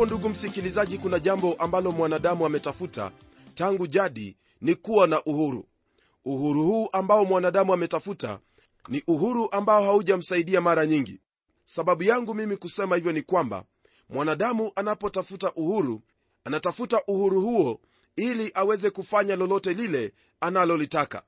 iwapo ndugu msikilizaji kuna jambo ambalo mwanadamu ametafuta tangu jadi ni kuwa na uhuru. Uhuru huu ambao mwanadamu ametafuta ni uhuru ambao haujamsaidia mara nyingi. Sababu yangu mimi kusema hivyo ni kwamba mwanadamu anapotafuta uhuru anatafuta uhuru huo ili aweze kufanya lolote lile analolitaka.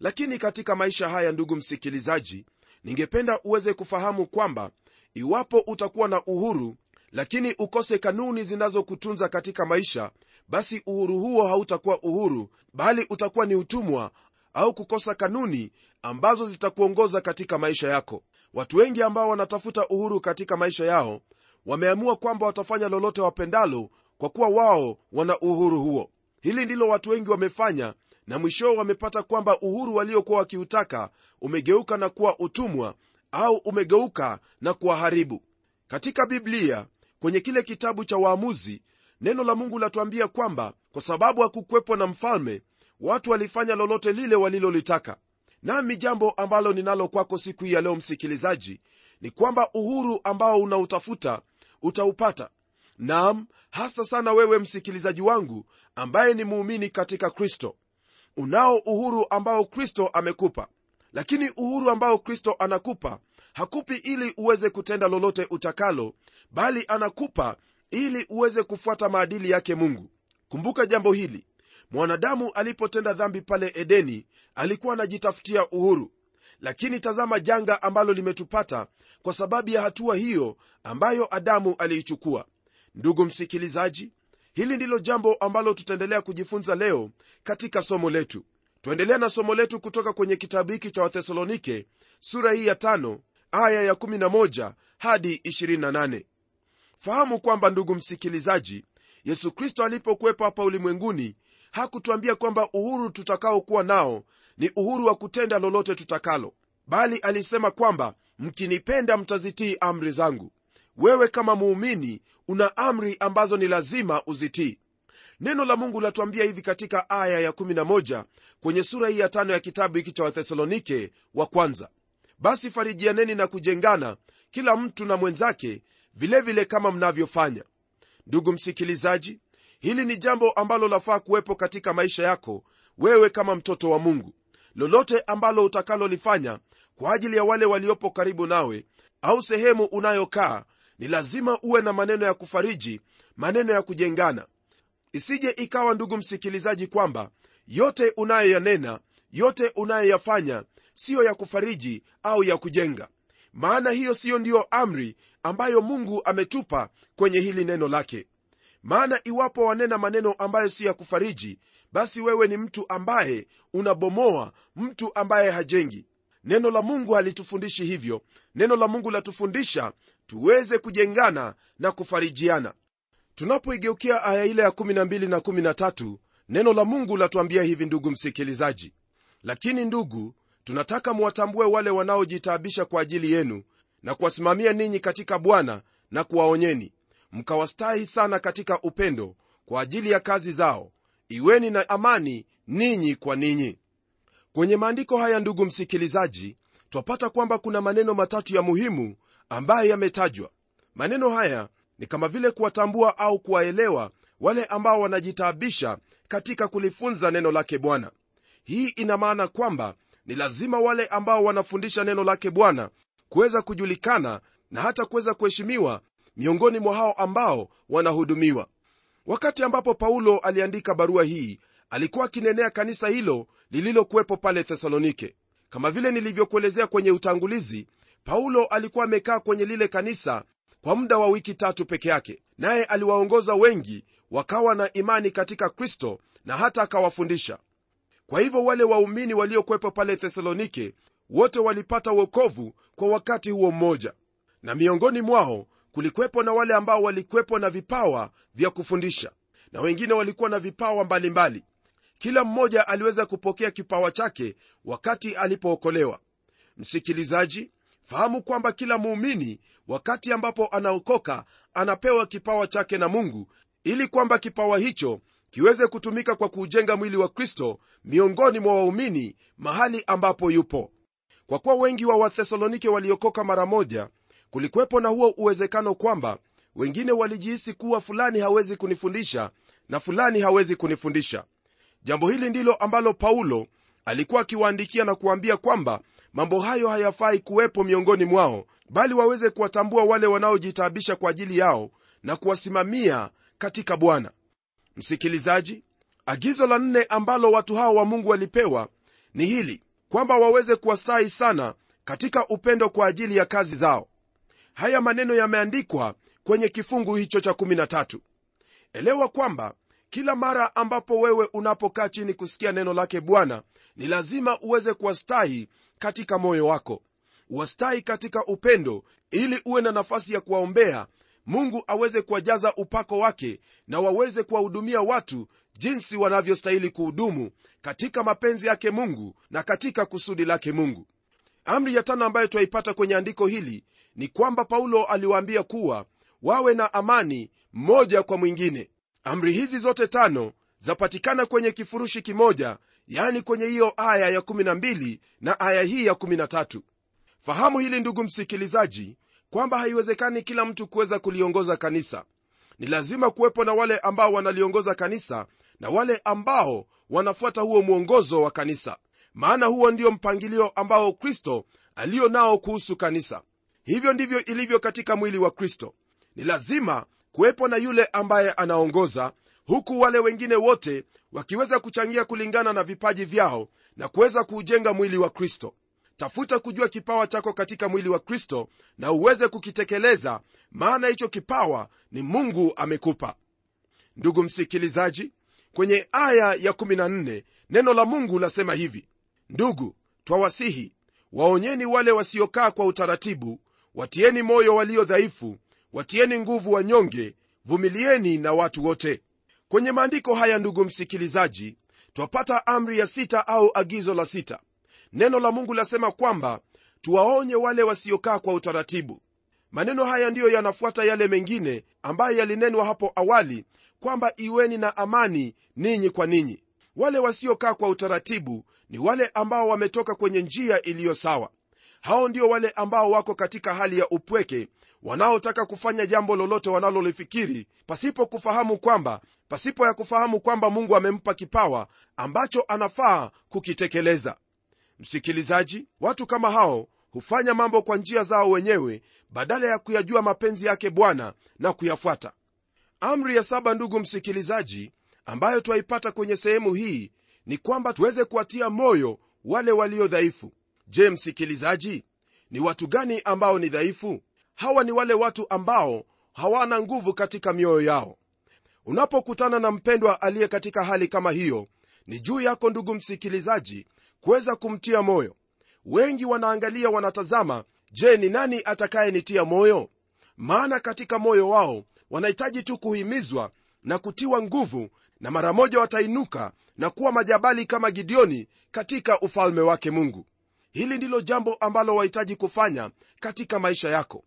Lakini katika maisha haya ndugu msikilizaji ningependa uweze kufahamu kwamba iwapo utakuwa na uhuru lakini ukose kanuni zinazokutunza katika maisha basi uhuru huo hautakuwa uhuru bali utakuwa ni utumwa au kukosa kanuni ambazo zitakuongoza katika maisha yako. Watu wengi ambao wanatafuta uhuru katika maisha yao wameamua kwamba watafanya lolote wapendalo kwa kuwa wao wana uhuru huo. Hili ndilo watu wengi wamefanya na mwishowe wamepata kwamba uhuru waliokuwa wakiutaka umegeuka na kuwa utumwa au umegeuka na kuwaharibu katika biblia kwenye kile kitabu cha waamuzi neno la mungu latuambia kwamba kwa sababu hakukwepwa na mfalme watu walifanya lolote lile walilolitaka. Nami jambo ambalo ninalo kwako siku hii ya leo msikilizaji ni kwamba uhuru ambao unautafuta utaupata. Nam hasa sana wewe msikilizaji wangu ambaye ni muumini katika kristo. Unao uhuru ambao kristo amekupa. Lakini uhuru ambao kristo anakupa hakupi ili uweze kutenda lolote utakalo bali anakupa ili uweze kufuata maadili yake mungu. Kumbuka jambo hili. Mwanadamu alipotenda dhambi pale edeni alikuwa anajitafutia uhuru. Lakini tazama janga ambalo limetupata kwa sababu ya hatua hiyo ambayo adamu aliichukua. Ndugu msikilizaji hili ndilo jambo ambalo tutaendelea kujifunza leo katika somo letu. Twaendelea na somo letu kutoka kwenye kitabu hiki cha wathesalonike sura hii ya tano aya ya 11 hadi 28 fahamu kwamba ndugu msikilizaji yesu kristo alipokuwepo hapa ulimwenguni hakutuambia kwamba uhuru tutakaokuwa nao ni uhuru wa kutenda lolote tutakalo bali alisema kwamba mkinipenda mtazitii amri zangu. Wewe kama muumini una amri ambazo ni lazima uzitii. Neno la mungu latuambia hivi katika aya ya 11 kwenye sura hii ya tano ya kitabu hiki cha wathesalonike wa kwanza basi farijianeni na kujengana kila mtu na mwenzake vilevile vile kama mnavyofanya. Ndugu msikilizaji hili ni jambo ambalo lafaa kuwepo katika maisha yako wewe kama mtoto wa mungu. Lolote ambalo utakalolifanya kwa ajili ya wale waliopo karibu nawe au sehemu unayokaa ni lazima uwe na maneno ya kufariji maneno ya kujengana. Isije ikawa ndugu msikilizaji kwamba yote unayoyanena yote unayoyafanya siyo ya kufariji au ya kujenga. Maana hiyo siyo ndiyo amri ambayo mungu ametupa kwenye hili neno lake. Maana iwapo wanena maneno ambayo si ya kufariji basi wewe ni mtu ambaye unabomoa mtu ambaye hajengi. Neno la mungu halitufundishi hivyo. Neno la mungu latufundisha tuweze kujengana na kufarijiana. Tunapoigeukia aya ile ya 12 na 13 neno la mungu latuambia hivi ndugu msikilizaji. Lakini ndugu tunataka muwatambue wale wanaojitaabisha kwa ajili yenu na kuwasimamia ninyi katika bwana na kuwaonyeni. Mkawastahi sana katika upendo kwa ajili ya kazi zao. Iweni na amani ninyi kwa ninyi. Kwenye maandiko haya ndugu msikilizaji twapata kwamba kuna maneno matatu ya muhimu ambayo yametajwa. Maneno haya ni kama vile kuwatambua au kuwaelewa wale ambao wanajitaabisha katika kulifunza neno lake bwana. Hii ina maana kwamba ni lazima wale ambao wanafundisha neno lake bwana kuweza kujulikana na hata kuweza kuheshimiwa miongoni mwa hao ambao wanahudumiwa. Wakati ambapo paulo aliandika barua hii alikuwa akinenea kanisa hilo lililokuwepo pale thesalonike. Kama vile nilivyokuelezea kwenye utangulizi paulo alikuwa amekaa kwenye lile kanisa kwa muda wa wiki tatu peke yake. Naye aliwaongoza wengi wakawa na imani katika kristo na hata akawafundisha kwa hivyo wale waumini waliokwepa pale thesalonike wote walipata uokovu kwa wakati huo mmoja. Na miongoni mwao kulikwepo na wale ambao walikwepo na vipawa vya kufundisha. Na wengine walikuwa na vipawa mbalimbali. Mbali. kila mmoja aliweza kupokea kipawa chake wakati alipookolewa. Msikilizaji fahamu kwamba kila muumini wakati ambapo anaokoka anapewa kipawa chake na mungu ili kwamba kipawa hicho kiweze kutumika kwa kuujenga mwili wa kristo miongoni mwa waumini mahali ambapo yupo. Kwa kuwa wengi wa wathesalonike waliokoka mara moja kulikuwepo na huo uwezekano kwamba wengine walijihisi kuwa fulani hawezi kunifundisha na fulani hawezi kunifundisha. Jambo hili ndilo ambalo paulo alikuwa akiwaandikia na kuwaambia kwamba mambo hayo hayafai kuwepo miongoni mwao bali waweze kuwatambua wale wanaojitaabisha kwa ajili yao na kuwasimamia katika bwana msikilizaji agizo la nne ambalo watu hawa wa mungu walipewa ni hili kwamba waweze kuwastahi sana katika upendo kwa ajili ya kazi zao. Haya maneno yameandikwa kwenye kifungu hicho cha 13 elewa kwamba kila mara ambapo wewe unapokaa chini kusikia neno lake bwana ni lazima uweze kuwastahi katika moyo wako. Wastahi katika upendo ili uwe na nafasi ya kuwaombea mungu aweze kuwajaza upako wake na waweze kuwahudumia watu jinsi wanavyostahili kuhudumu katika mapenzi yake mungu na katika kusudi lake mungu. Amri ya tano ambayo twaipata kwenye andiko hili ni kwamba paulo aliwaambia kuwa wawe na amani mmoja kwa mwingine. Amri hizi zote tano zapatikana kwenye kifurushi kimoja yani kwenye hiyo aya ya12 na aya hii ya13 fahamu hili ndugu msikilizaji kwamba haiwezekani kila mtu kuweza kuliongoza kanisa. Ni lazima kuwepo na wale ambao wanaliongoza kanisa na wale ambao wanafuata huo mwongozo wa kanisa. Maana huo ndio mpangilio ambao kristo aliyo nao kuhusu kanisa. Hivyo ndivyo ilivyo katika mwili wa kristo. Ni lazima kuwepo na yule ambaye anaongoza huku wale wengine wote wakiweza kuchangia kulingana na vipaji vyao na kuweza kuujenga mwili wa kristo tafuta kujua kipawa chako katika mwili wa kristo na uweze kukitekeleza maana hicho kipawa ni mungu amekupa. Ndugu msikilizaji kwenye aya ya 14 neno la mungu lasema hivi. Ndugu twawasihi waonyeni wale wasiokaa kwa utaratibu watieni moyo walio dhaifu watieni nguvu wanyonge vumilieni na watu wote. Kwenye maandiko haya ndugu msikilizaji twapata amri ya sita au agizo la sita neno la mungu lasema kwamba tuwaonye wale wasiokaa kwa utaratibu. Maneno haya ndiyo yanafuata yale mengine ambayo yalinenwa hapo awali kwamba iweni na amani ninyi kwa ninyi. Wale wasiokaa kwa utaratibu ni wale ambao wametoka kwenye njia iliyo sawa. Hao ndio wale ambao wako katika hali ya upweke wanaotaka kufanya jambo lolote wanalolifikiri pasipo kufahamu kwamba pasipo ya kufahamu kwamba mungu amempa kipawa ambacho anafaa kukitekeleza msikilizaji watu kama hao hufanya mambo kwa njia zao wenyewe badala ya kuyajua mapenzi yake bwana na kuyafuata. Amri ya saba ndugu msikilizaji ambayo twaipata kwenye sehemu hii ni kwamba tuweze kuwatia moyo wale walio dhaifu. Je msikilizaji ni watu gani ambao ni dhaifu? Hawa ni wale watu ambao hawana nguvu katika mioyo yao. Unapokutana na mpendwa aliye katika hali kama hiyo ni juu yako ndugu msikilizaji kuweza kumtia moyo. Wengi wanaangalia wanatazama je ni nani atakayenitia moyo? Maana katika moyo wao wanahitaji tu kuhimizwa na kutiwa nguvu na mara moja watainuka na kuwa majabali kama gideoni katika ufalme wake mungu. Hili ndilo jambo ambalo wahitaji kufanya katika maisha yako.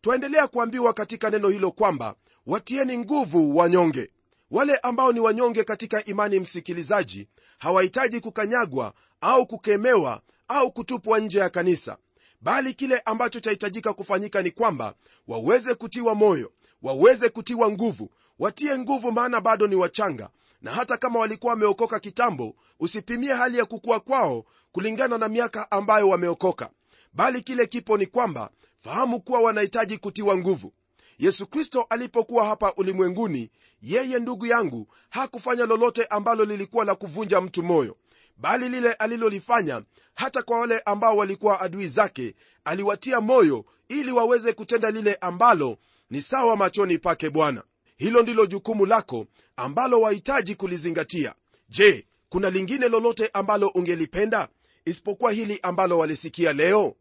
Twaendelea kuambiwa katika neno hilo kwamba watieni nguvu wanyonge wale ambao ni wanyonge katika imani msikilizaji hawahitaji kukanyagwa au kukemewa au kutupwa nje ya kanisa. Bali kile ambacho chahitajika kufanyika ni kwamba waweze kutiwa moyo waweze kutiwa nguvu watie nguvu maana bado ni wachanga. Na hata kama walikuwa wameokoka kitambo usipimie hali ya kukua kwao kulingana na miaka ambayo wameokoka. Bali kile kipo ni kwamba fahamu kuwa wanahitaji kutiwa nguvu yesu kristo alipokuwa hapa ulimwenguni yeye ndugu yangu hakufanya lolote ambalo lilikuwa la kuvunja mtu moyo bali lile alilolifanya hata kwa wale ambao walikuwa adui zake aliwatia moyo ili waweze kutenda lile ambalo ni sawa machoni pake bwana. Hilo ndilo jukumu lako ambalo wahitaji kulizingatia. Je kuna lingine lolote ambalo ungelipenda isipokuwa hili ambalo walisikia leo?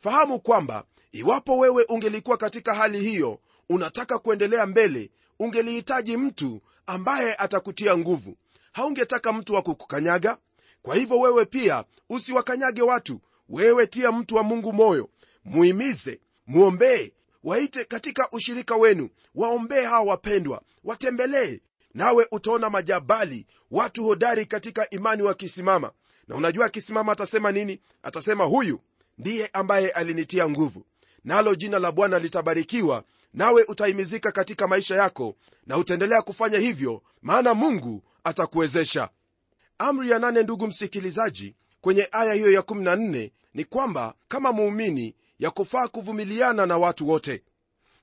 Fahamu kwamba iwapo wewe ungelikuwa katika hali hiyo unataka kuendelea mbele ungelihitaji mtu ambaye atakutia nguvu. Haungetaka mtu wa kukukanyaga? Kwa hivyo wewe pia usiwakanyage watu. Wewe tia mtu wa mungu moyo. Muhimize mwombee waite katika ushirika wenu. Waombee hawa wapendwa watembelee. Nawe utaona majabali watu hodari katika imani wakisimama. Na unajua akisimama atasema nini? Atasema huyu ndiye ambaye alinitia nguvu nalo jina la bwana litabarikiwa nawe utahimizika katika maisha yako na utaendelea kufanya hivyo maana mungu atakuwezesha. Amri ya nane ndugu msikilizaji kwenye aya hiyo ya 14 ni kwamba kama muumini ya kufaa kuvumiliana na watu wote.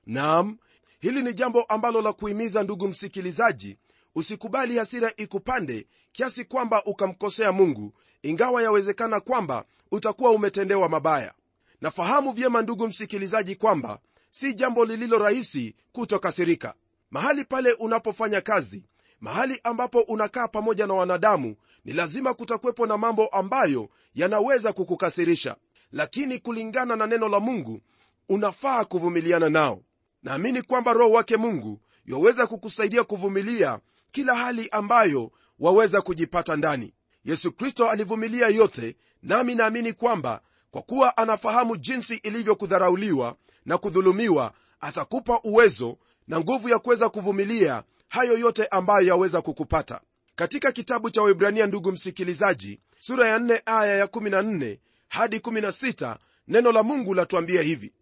Nam hili ni jambo ambalo la kuhimiza ndugu msikilizaji usikubali hasira ikupande kiasi kwamba ukamkosea mungu ingawa yawezekana kwamba utakuwa umetendewa mabaya nafahamu vyema ndugu msikilizaji kwamba si jambo lililo rahisi kutokasirika. Mahali pale unapofanya kazi mahali ambapo unakaa pamoja na wanadamu ni lazima kutakuwepo na mambo ambayo yanaweza kukukasirisha. Lakini kulingana na neno la mungu unafaa kuvumiliana nao. Naamini kwamba roho wake mungu yaweza kukusaidia kuvumilia kila hali ambayo waweza kujipata ndani. Yesu kristo alivumilia yote nami naamini kwamba kwa kuwa anafahamu jinsi ilivyokudharauliwa na kudhulumiwa atakupa uwezo na nguvu ya kuweza kuvumilia hayo yote ambayo yaweza kukupata. Katika kitabu cha waibrania ndugu msikilizaji sura ya 4 aya ya 14 hadi 16 neno la mungu latuambia hivi.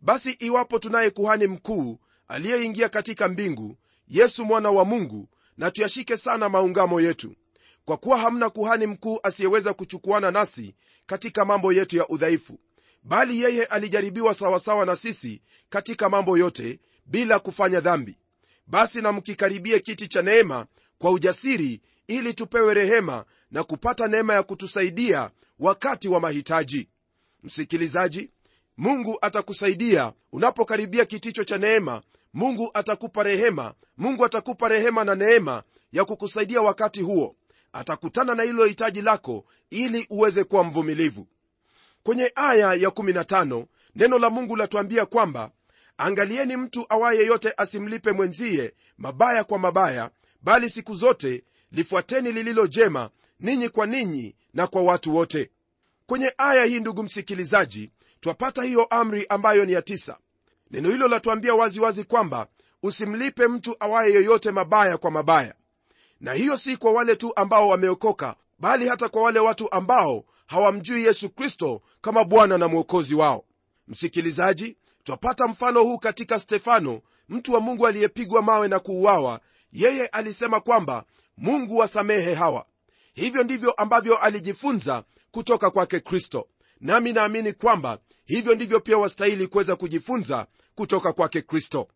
Basi iwapo tunaye kuhani mkuu aliyeingia katika mbingu yesu mwana wa mungu na tuyashike sana maungamo yetu kwa kuwa hamna kuhani mkuu asiyeweza kuchukuana nasi katika mambo yetu ya udhaifu bali yeye alijaribiwa sawasawa na sisi katika mambo yote bila kufanya dhambi. Basi na mkikaribie kiti cha neema kwa ujasiri ili tupewe rehema na kupata neema ya kutusaidia wakati wa mahitaji. Msikilizaji mungu atakusaidia unapokaribia kiticho cha neema. Mungu atakupa rehema. Mungu atakupa rehema na neema ya kukusaidia wakati huo atakutana na hilo hitaji lako ili uweze kuwa mvumilivu. Kwenye aya ya 15 neno la mungu latuambia kwamba angalieni mtu awaye yote asimlipe mwenzie mabaya kwa mabaya bali siku zote lifuateni lililo jema ninyi kwa ninyi na kwa watu wote. Kwenye aya hii ndugu msikilizaji twapata hiyo amri ambayo ni ya tisa. Neno hilo latuambia waziwazi kwamba usimlipe mtu awaye yoyote mabaya kwa mabaya na hiyo si kwa wale tu ambao wameokoka bali hata kwa wale watu ambao hawamjui yesu kristo kama bwana na mwokozi wao. Msikilizaji twapata mfano huu katika stefano mtu wa mungu aliyepigwa mawe na kuuawa. Yeye alisema kwamba mungu wasamehe hawa. Hivyo ndivyo ambavyo alijifunza kutoka kwake kristo. Nami naamini kwamba hivyo ndivyo pia wastahili kuweza kujifunza kutoka kwake kristo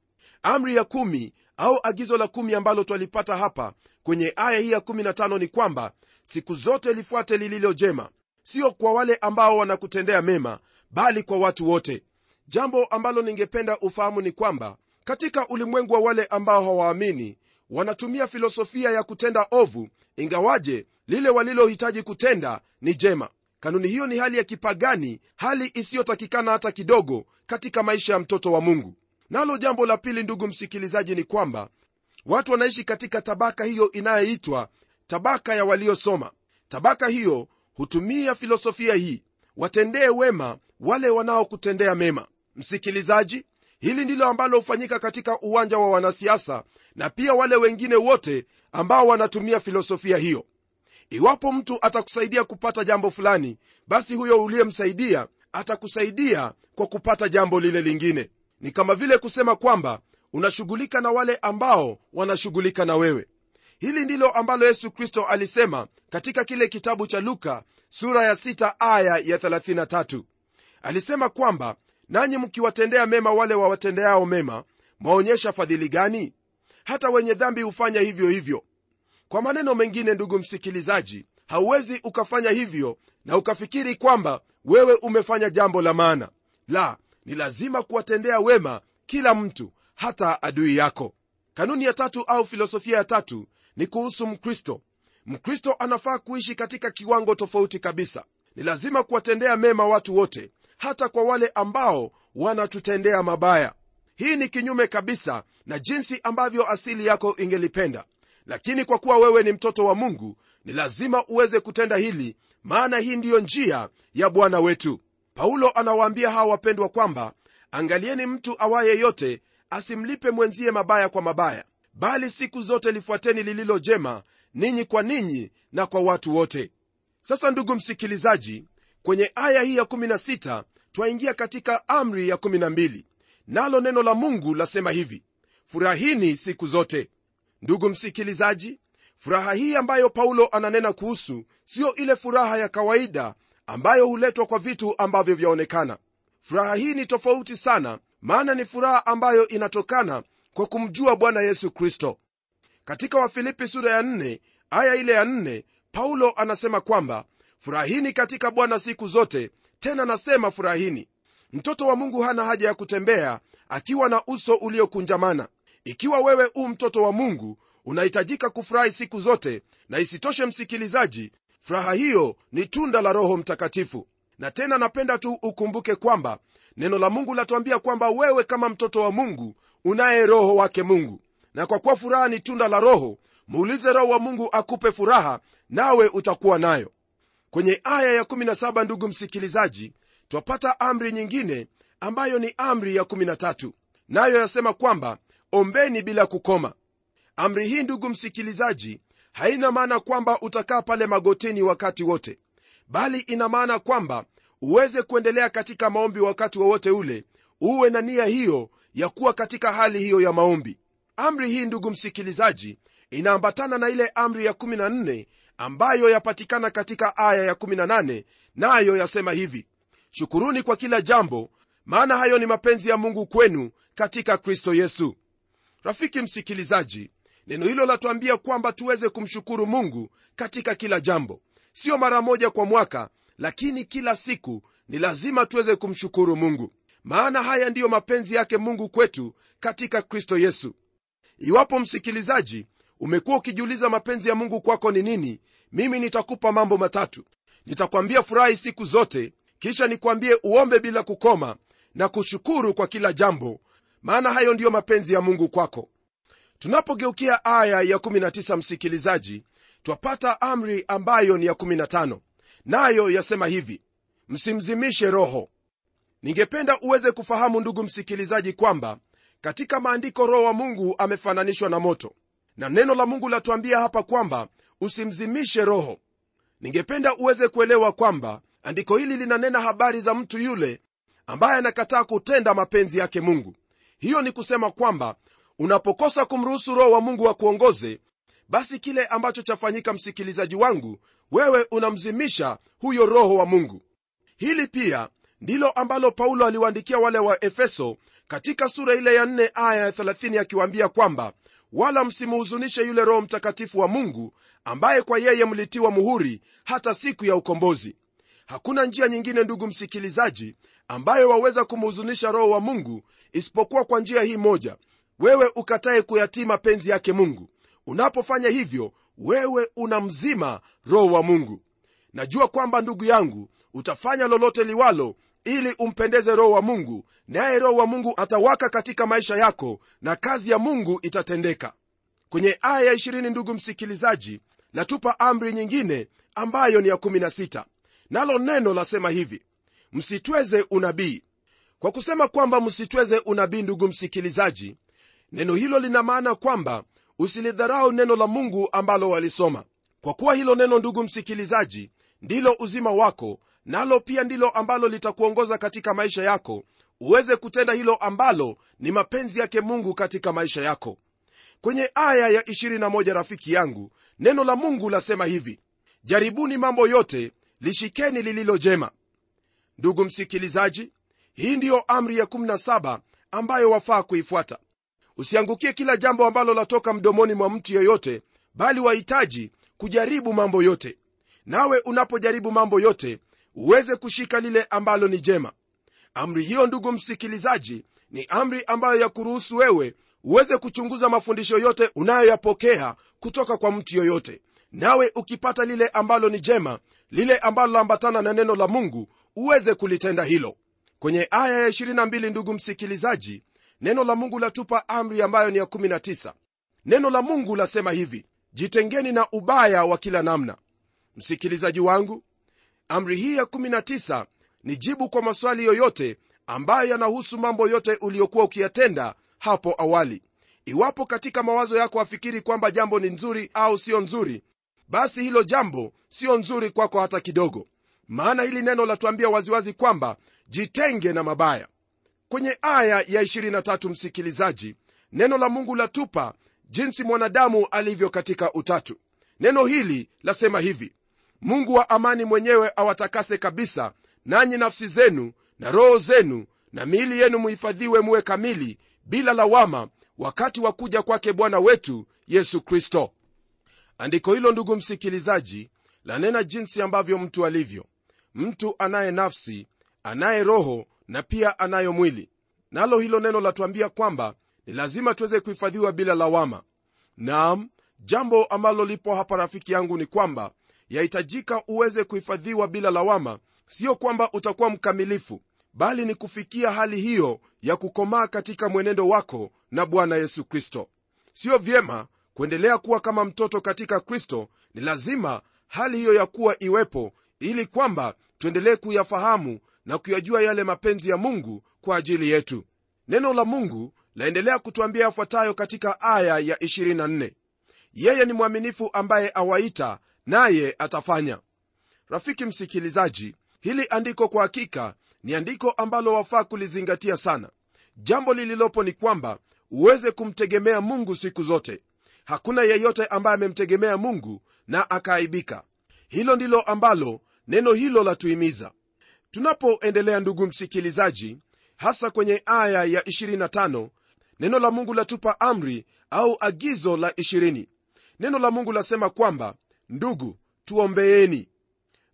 amri ya kumi au agizo la kumi ambalo twalipata hapa kwenye aya hii ya 15 ni kwamba siku zote lifuate lililo jema. Sio kwa wale ambao wanakutendea mema bali kwa watu wote. Jambo ambalo ningependa ufahamu ni kwamba katika ulimwengu wa wale ambao hawaamini wanatumia filosofia ya kutenda ovu ingawaje lile walilohitaji kutenda ni jema. Kanuni hiyo ni hali ya kipagani hali isiyotakikana hata kidogo katika maisha ya mtoto wa mungu nalo jambo la pili ndugu msikilizaji ni kwamba watu wanaishi katika tabaka hiyo inayoitwa tabaka ya waliosoma. Tabaka hiyo hutumia filosofia hii watendee wema wale wanaokutendea mema. Msikilizaji hili ndilo ambalo hufanyika katika uwanja wa wanasiasa na pia wale wengine wote ambao wanatumia filosofia hiyo. Iwapo mtu atakusaidia kupata jambo fulani basi huyo uliyemsaidia atakusaidia kwa kupata jambo lile lingine ni kama vile kusema kwamba unashughulika na wale ambao wanashughulika na wewe. Hili ndilo ambalo yesu kristo alisema katika kile kitabu cha luka sura ya 6 aya ya 33 alisema kwamba nanyi mkiwatendea mema wale wawatendeao mema mwaonyesha fadhili gani? Hata wenye dhambi hufanya hivyo hivyo. Kwa maneno mengine ndugu msikilizaji hauwezi ukafanya hivyo na ukafikiri kwamba wewe umefanya jambo la maana. La ni lazima kuwatendea wema kila mtu hata adui yako. Kanuni ya tatu au filosofia ya tatu ni kuhusu mkristo. Mkristo anafaa kuishi katika kiwango tofauti kabisa. Ni lazima kuwatendea mema watu wote hata kwa wale ambao wanatutendea mabaya. Hii ni kinyume kabisa na jinsi ambavyo asili yako ingelipenda. Lakini kwa kuwa wewe ni mtoto wa mungu ni lazima uweze kutenda hili maana hii ndiyo njia ya bwana wetu paulo anawaambia hawa wapendwa kwamba angalieni mtu awaye yote asimlipe mwenzie mabaya kwa mabaya bali siku zote lifuateni lililo jema ninyi kwa ninyi na kwa watu wote. Sasa ndugu msikilizaji kwenye aya hii ya 16 twaingia katika amri ya 12 nalo neno la mungu lasema hivi furahini siku zote. Ndugu msikilizaji furaha hii ambayo paulo ananena kuhusu siyo ile furaha ya kawaida ambayo huletwa kwa vitu ambavyo vyaonekana. Furaha hii ni tofauti sana maana ni furaha ambayo inatokana kwa kumjua bwana yesu kristo. Katika wafilipi sura ya 4 aya ile ya 4 paulo anasema kwamba furahini katika bwana siku zote tena nasema furahini. Mtoto wa mungu hana haja ya kutembea akiwa na uso uliokunjamana. Ikiwa wewe u mtoto wa mungu unahitajika kufurahi siku zote na isitoshe msikilizaji furaha hiyo ni tunda la roho mtakatifu. Na tena napenda tu ukumbuke kwamba neno la mungu latuambia kwamba wewe kama mtoto wa mungu unaye roho wake mungu. Na kwa kuwa furaha ni tunda la roho muulize roho wa mungu akupe furaha nawe utakuwa nayo. Kwenye aya ya17 ndugu msikilizaji twapata amri nyingine ambayo ni amri ya13 nayo yasema kwamba ombeni bila kukoma. Amri hii ndugu msikilizaji haina maana kwamba utakaa pale magotini wakati wote bali ina maana kwamba uweze kuendelea katika maombi wakati wowote wa ule uwe na nia hiyo ya kuwa katika hali hiyo ya maombi. Amri hii ndugu msikilizaji inaambatana na ile amri ya 14 ambayo yapatikana katika aya ya 18 nayo na yasema hivi shukuruni kwa kila jambo maana hayo ni mapenzi ya mungu kwenu katika kristo yesu. Rafiki msikilizaji neno hilo latuambia kwamba tuweze kumshukuru mungu katika kila jambo. Sio mara moja kwa mwaka lakini kila siku ni lazima tuweze kumshukuru mungu. Maana haya ndiyo mapenzi yake mungu kwetu katika kristo yesu. Iwapo msikilizaji umekuwa ukijiuliza mapenzi ya mungu kwako ni nini mimi nitakupa mambo matatu. Nitakwambia furahi siku zote kisha nikwambie uombe bila kukoma na kushukuru kwa kila jambo. Maana hayo ndiyo mapenzi ya mungu kwako tunapogeukia aya ya 19 msikilizaji twapata amri ambayo ni ya 15 nayo yasema hivi msimzimishe roho. Ningependa uweze kufahamu ndugu msikilizaji kwamba katika maandiko roho wa mungu amefananishwa na moto. Na neno la mungu latuambia hapa kwamba usimzimishe roho. Ningependa uweze kuelewa kwamba andiko hili linanena habari za mtu yule ambaye anakataa kutenda mapenzi yake mungu. Hiyo ni kusema kwamba unapokosa kumruhusu roho wa mungu akuongoze basi kile ambacho chafanyika msikilizaji wangu wewe unamzimisha huyo roho wa mungu. Hili pia ndilo ambalo paulo aliwaandikia wale wa efeso katika sura ile ya 4 aya ya 30 akiwaambia kwamba wala msimuhuzunishe yule roho mtakatifu wa mungu ambaye kwa yeye mlitiwa muhuri hata siku ya ukombozi. Hakuna njia nyingine ndugu msikilizaji ambayo waweza kumhuzunisha roho wa mungu isipokuwa kwa njia hii moja wewe ukataye kuyatii mapenzi yake mungu. Unapofanya hivyo wewe unamzima roho wa mungu. Najua kwamba ndugu yangu utafanya lolote liwalo ili umpendeze roho wa mungu naye roho wa mungu atawaka katika maisha yako na kazi ya mungu itatendeka. Kwenye aya ya 20 ndugu msikilizaji natupa amri nyingine ambayo ni ya 16 nalo neno lasema hivi msitweze unabii. Kwa kusema kwamba msitweze unabii ndugu msikilizaji neno hilo lina maana kwamba usilidharau neno la mungu ambalo walisoma. Kwa kuwa hilo neno ndugu msikilizaji ndilo uzima wako nalo pia ndilo ambalo litakuongoza katika maisha yako uweze kutenda hilo ambalo ni mapenzi yake mungu katika maisha yako. Kwenye aya ya 21 rafiki yangu neno la mungu lasema hivi jaribuni mambo yote lishikeni lililo jema. Ndugu msikilizaji hii ndiyo amri ya 17 ambayo wafaa kuifuata usiangukie kila jambo ambalo latoka mdomoni mwa mtu yoyote bali wahitaji kujaribu mambo yote. Nawe unapojaribu mambo yote uweze kushika lile ambalo ni jema. Amri hiyo ndugu msikilizaji ni amri ambayo ya kuruhusu wewe uweze kuchunguza mafundisho yote unayoyapokea kutoka kwa mtu yoyote nawe ukipata lile ambalo ni jema lile ambalo laambatana na neno la mungu uweze kulitenda hilo. Kwenye aya ya 22 ndugu msikilizaji neno la mungu latupa amri ambayo ni ya 19 neno la mungu lasema hivi jitengeni na ubaya wa kila namna. Msikilizaji wangu amri hii ya 19 ni jibu kwa maswali yoyote ambayo yanahusu mambo yote uliyokuwa ukiyatenda hapo awali. Iwapo katika mawazo yako afikiri kwamba jambo ni nzuri au siyo nzuri basi hilo jambo siyo nzuri kwako hata kidogo. Maana hili neno latuambia waziwazi kwamba jitenge na mabaya kwenye aya ya 23 msikilizaji neno la mungu latupa jinsi mwanadamu alivyo katika utatu. Neno hili lasema hivi mungu wa amani mwenyewe awatakase kabisa nanyi nafsi zenu na roho zenu na miili yenu muhifadhiwe muwe kamili bila lawama wakati wa kuja kwake bwana wetu yesu kristo. Andiko hilo ndugu msikilizaji lanena jinsi ambavyo mtu alivyo. Mtu anaye nafsi anaye roho na pia anayo mwili. Nalo hilo neno latuambia kwamba ni lazima tuweze kuhifadhiwa bila lawama. Naam jambo ambalo lipo hapa rafiki yangu ni kwamba yahitajika uweze kuhifadhiwa bila lawama sio kwamba utakuwa mkamilifu bali ni kufikia hali hiyo ya kukomaa katika mwenendo wako na bwana yesu kristo. Siyo vyema kuendelea kuwa kama mtoto katika kristo ni lazima hali hiyo ya kuwa iwepo ili kwamba tuendelee kuyafahamu na kuyajua yale mapenzi ya mungu kwa ajili yetu. Neno la mungu laendelea kutwambia yafuatayo katika aya ya 24 yeye ni mwaminifu ambaye awaita naye atafanya. Rafiki msikilizaji hili andiko kwa hakika ni andiko ambalo wafaa kulizingatia sana. Jambo lililopo ni kwamba uweze kumtegemea mungu siku zote. Hakuna yeyote ambaye amemtegemea mungu na akaaibika. Hilo ndilo ambalo neno hilo latuhimiza tunapoendelea ndugu msikilizaji hasa kwenye aya ya 25 neno la mungu latupa amri au agizo la 20 neno la mungu lasema kwamba ndugu tuombeeni.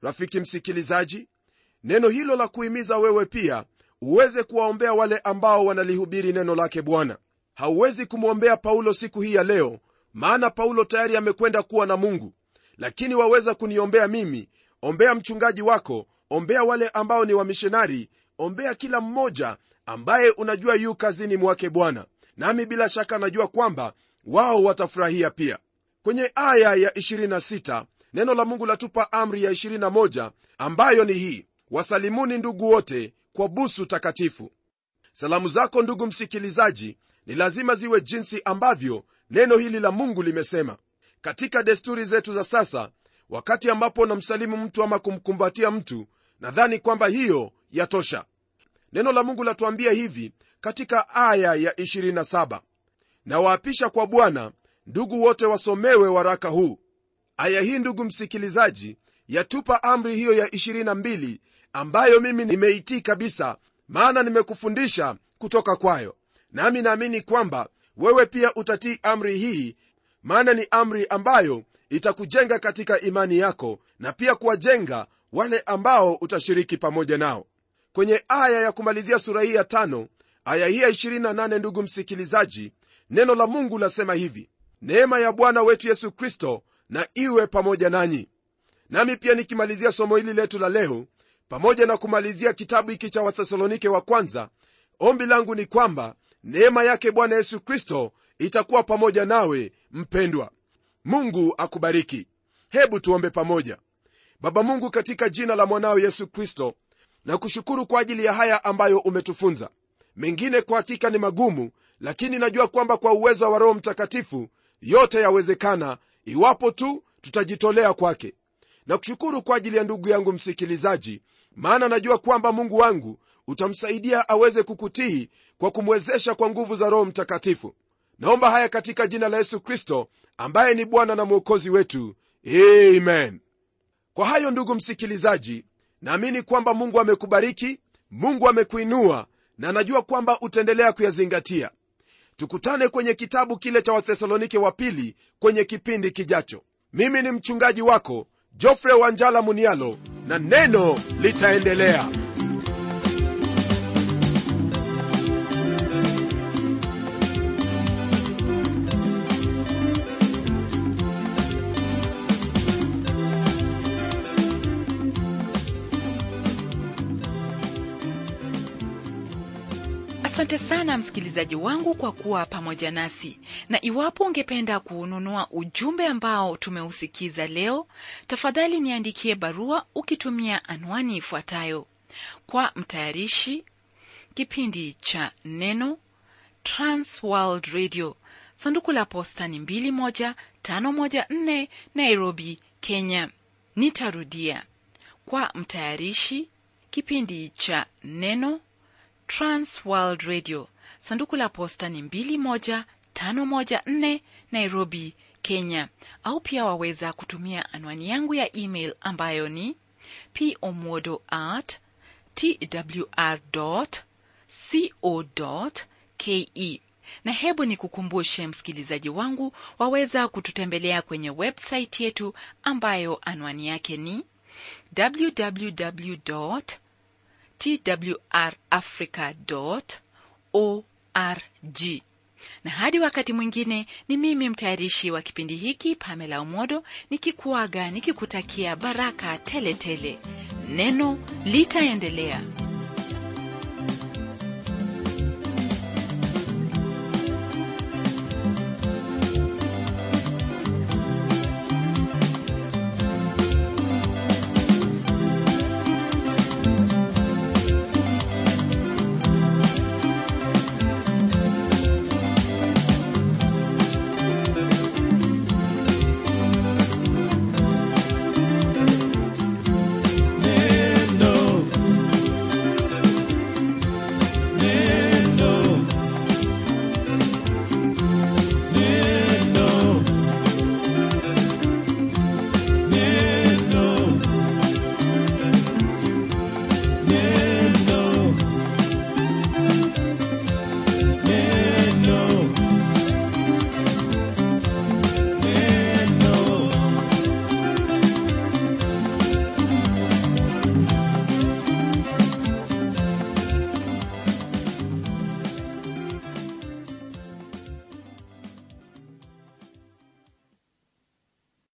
Rafiki msikilizaji neno hilo la kuhimiza wewe pia uweze kuwaombea wale ambao wanalihubiri neno lake bwana. Hauwezi kumwombea paulo siku hii ya leo maana paulo tayari amekwenda kuwa na mungu. Lakini waweza kuniombea mimi ombea mchungaji wako ombea wale ambao ni wamishonari ombea kila mmoja ambaye unajua yu kazini mwake bwana. Nami bila shaka najua kwamba wao watafurahia pia. Kwenye aya ya 26 neno la mungu latupa amri ya 21 ambayo ni hii wasalimuni ndugu wote kwa busu takatifu. Salamu zako ndugu msikilizaji ni lazima ziwe jinsi ambavyo neno hili la mungu limesema. Katika desturi zetu za sasa wakati ambapo namsalimu mtu ama kumkumbatia mtu nadhani kwamba hiyo yatosha. Neno la mungu latuambia hivi katika aya ya 27 na waapisha kwa bwana ndugu wote wasomewe waraka huu. Aya hii ndugu msikilizaji yatupa amri hiyo ya 22 ambayo mimi nimeitii kabisa maana nimekufundisha kutoka kwayo. Nami naamini kwamba wewe pia utatii amri hii maana ni amri ambayo itakujenga katika imani yako na pia kuwajenga wale ambao utashiriki pamoja nao. Kwenye aya ya kumalizia sura hii ya tano aya hii ya 28 ndugu msikilizaji neno la mungu lasema hivi neema ya bwana wetu yesu kristo na iwe pamoja nanyi. Nami pia nikimalizia somo hili letu la leo pamoja na kumalizia kitabu hiki cha wathesalonike wa kwanza ombi langu ni kwamba neema yake bwana yesu kristo itakuwa pamoja nawe mpendwa. Mungu akubariki. Hebu tuombe pamoja baba mungu katika jina la mwanao yesu kristo na kushukuru kwa ajili ya haya ambayo umetufunza. Mengine kwa hakika ni magumu lakini najua kwamba kwa uwezo wa roho mtakatifu yote yawezekana iwapo tu tutajitolea kwake. Na kushukuru kwa ajili ya ndugu yangu msikilizaji maana najua kwamba mungu wangu utamsaidia aweze kukutii kwa kumwezesha kwa nguvu za roho mtakatifu. Naomba haya katika jina la yesu kristo ambaye ni bwana na mwokozi wetu. Amen kwa hayo ndugu msikilizaji naamini kwamba mungu amekubariki mungu amekuinua na najua kwamba utaendelea kuyazingatia. Tukutane kwenye kitabu kile cha wathesalonike wa pili kwenye kipindi kijacho. Mimi ni mchungaji wako jofre wanjala munialo na neno litaendelea asante sana msikilizaji wangu kwa kuwa pamoja nasi. Na iwapo ungependa kuununua ujumbe ambao tumeusikiza leo tafadhali niandikie barua ukitumia anwani ifuatayo. Kwa mtayarishi kipindi cha neno transworld radio. Sanduku la posta ni 21514 nairobi kenya. Nitarudia. Kwa mtayarishi kipindi cha neno trans world radio. Sanduku la posta ni 21514 nairobi kenya. Au pia waweza kutumia anwani yangu ya email ambayo ni pomodo at twr co ke na hebu ni kukumbushe msikilizaji wangu waweza kututembelea kwenye website yetu ambayo anwani yake ni www twrafrica org na hadi wakati mwingine ni mimi mtayarishi wa kipindi hiki pamela umodo nikikuaga nikikutakia baraka teletele tele. neno litaendelea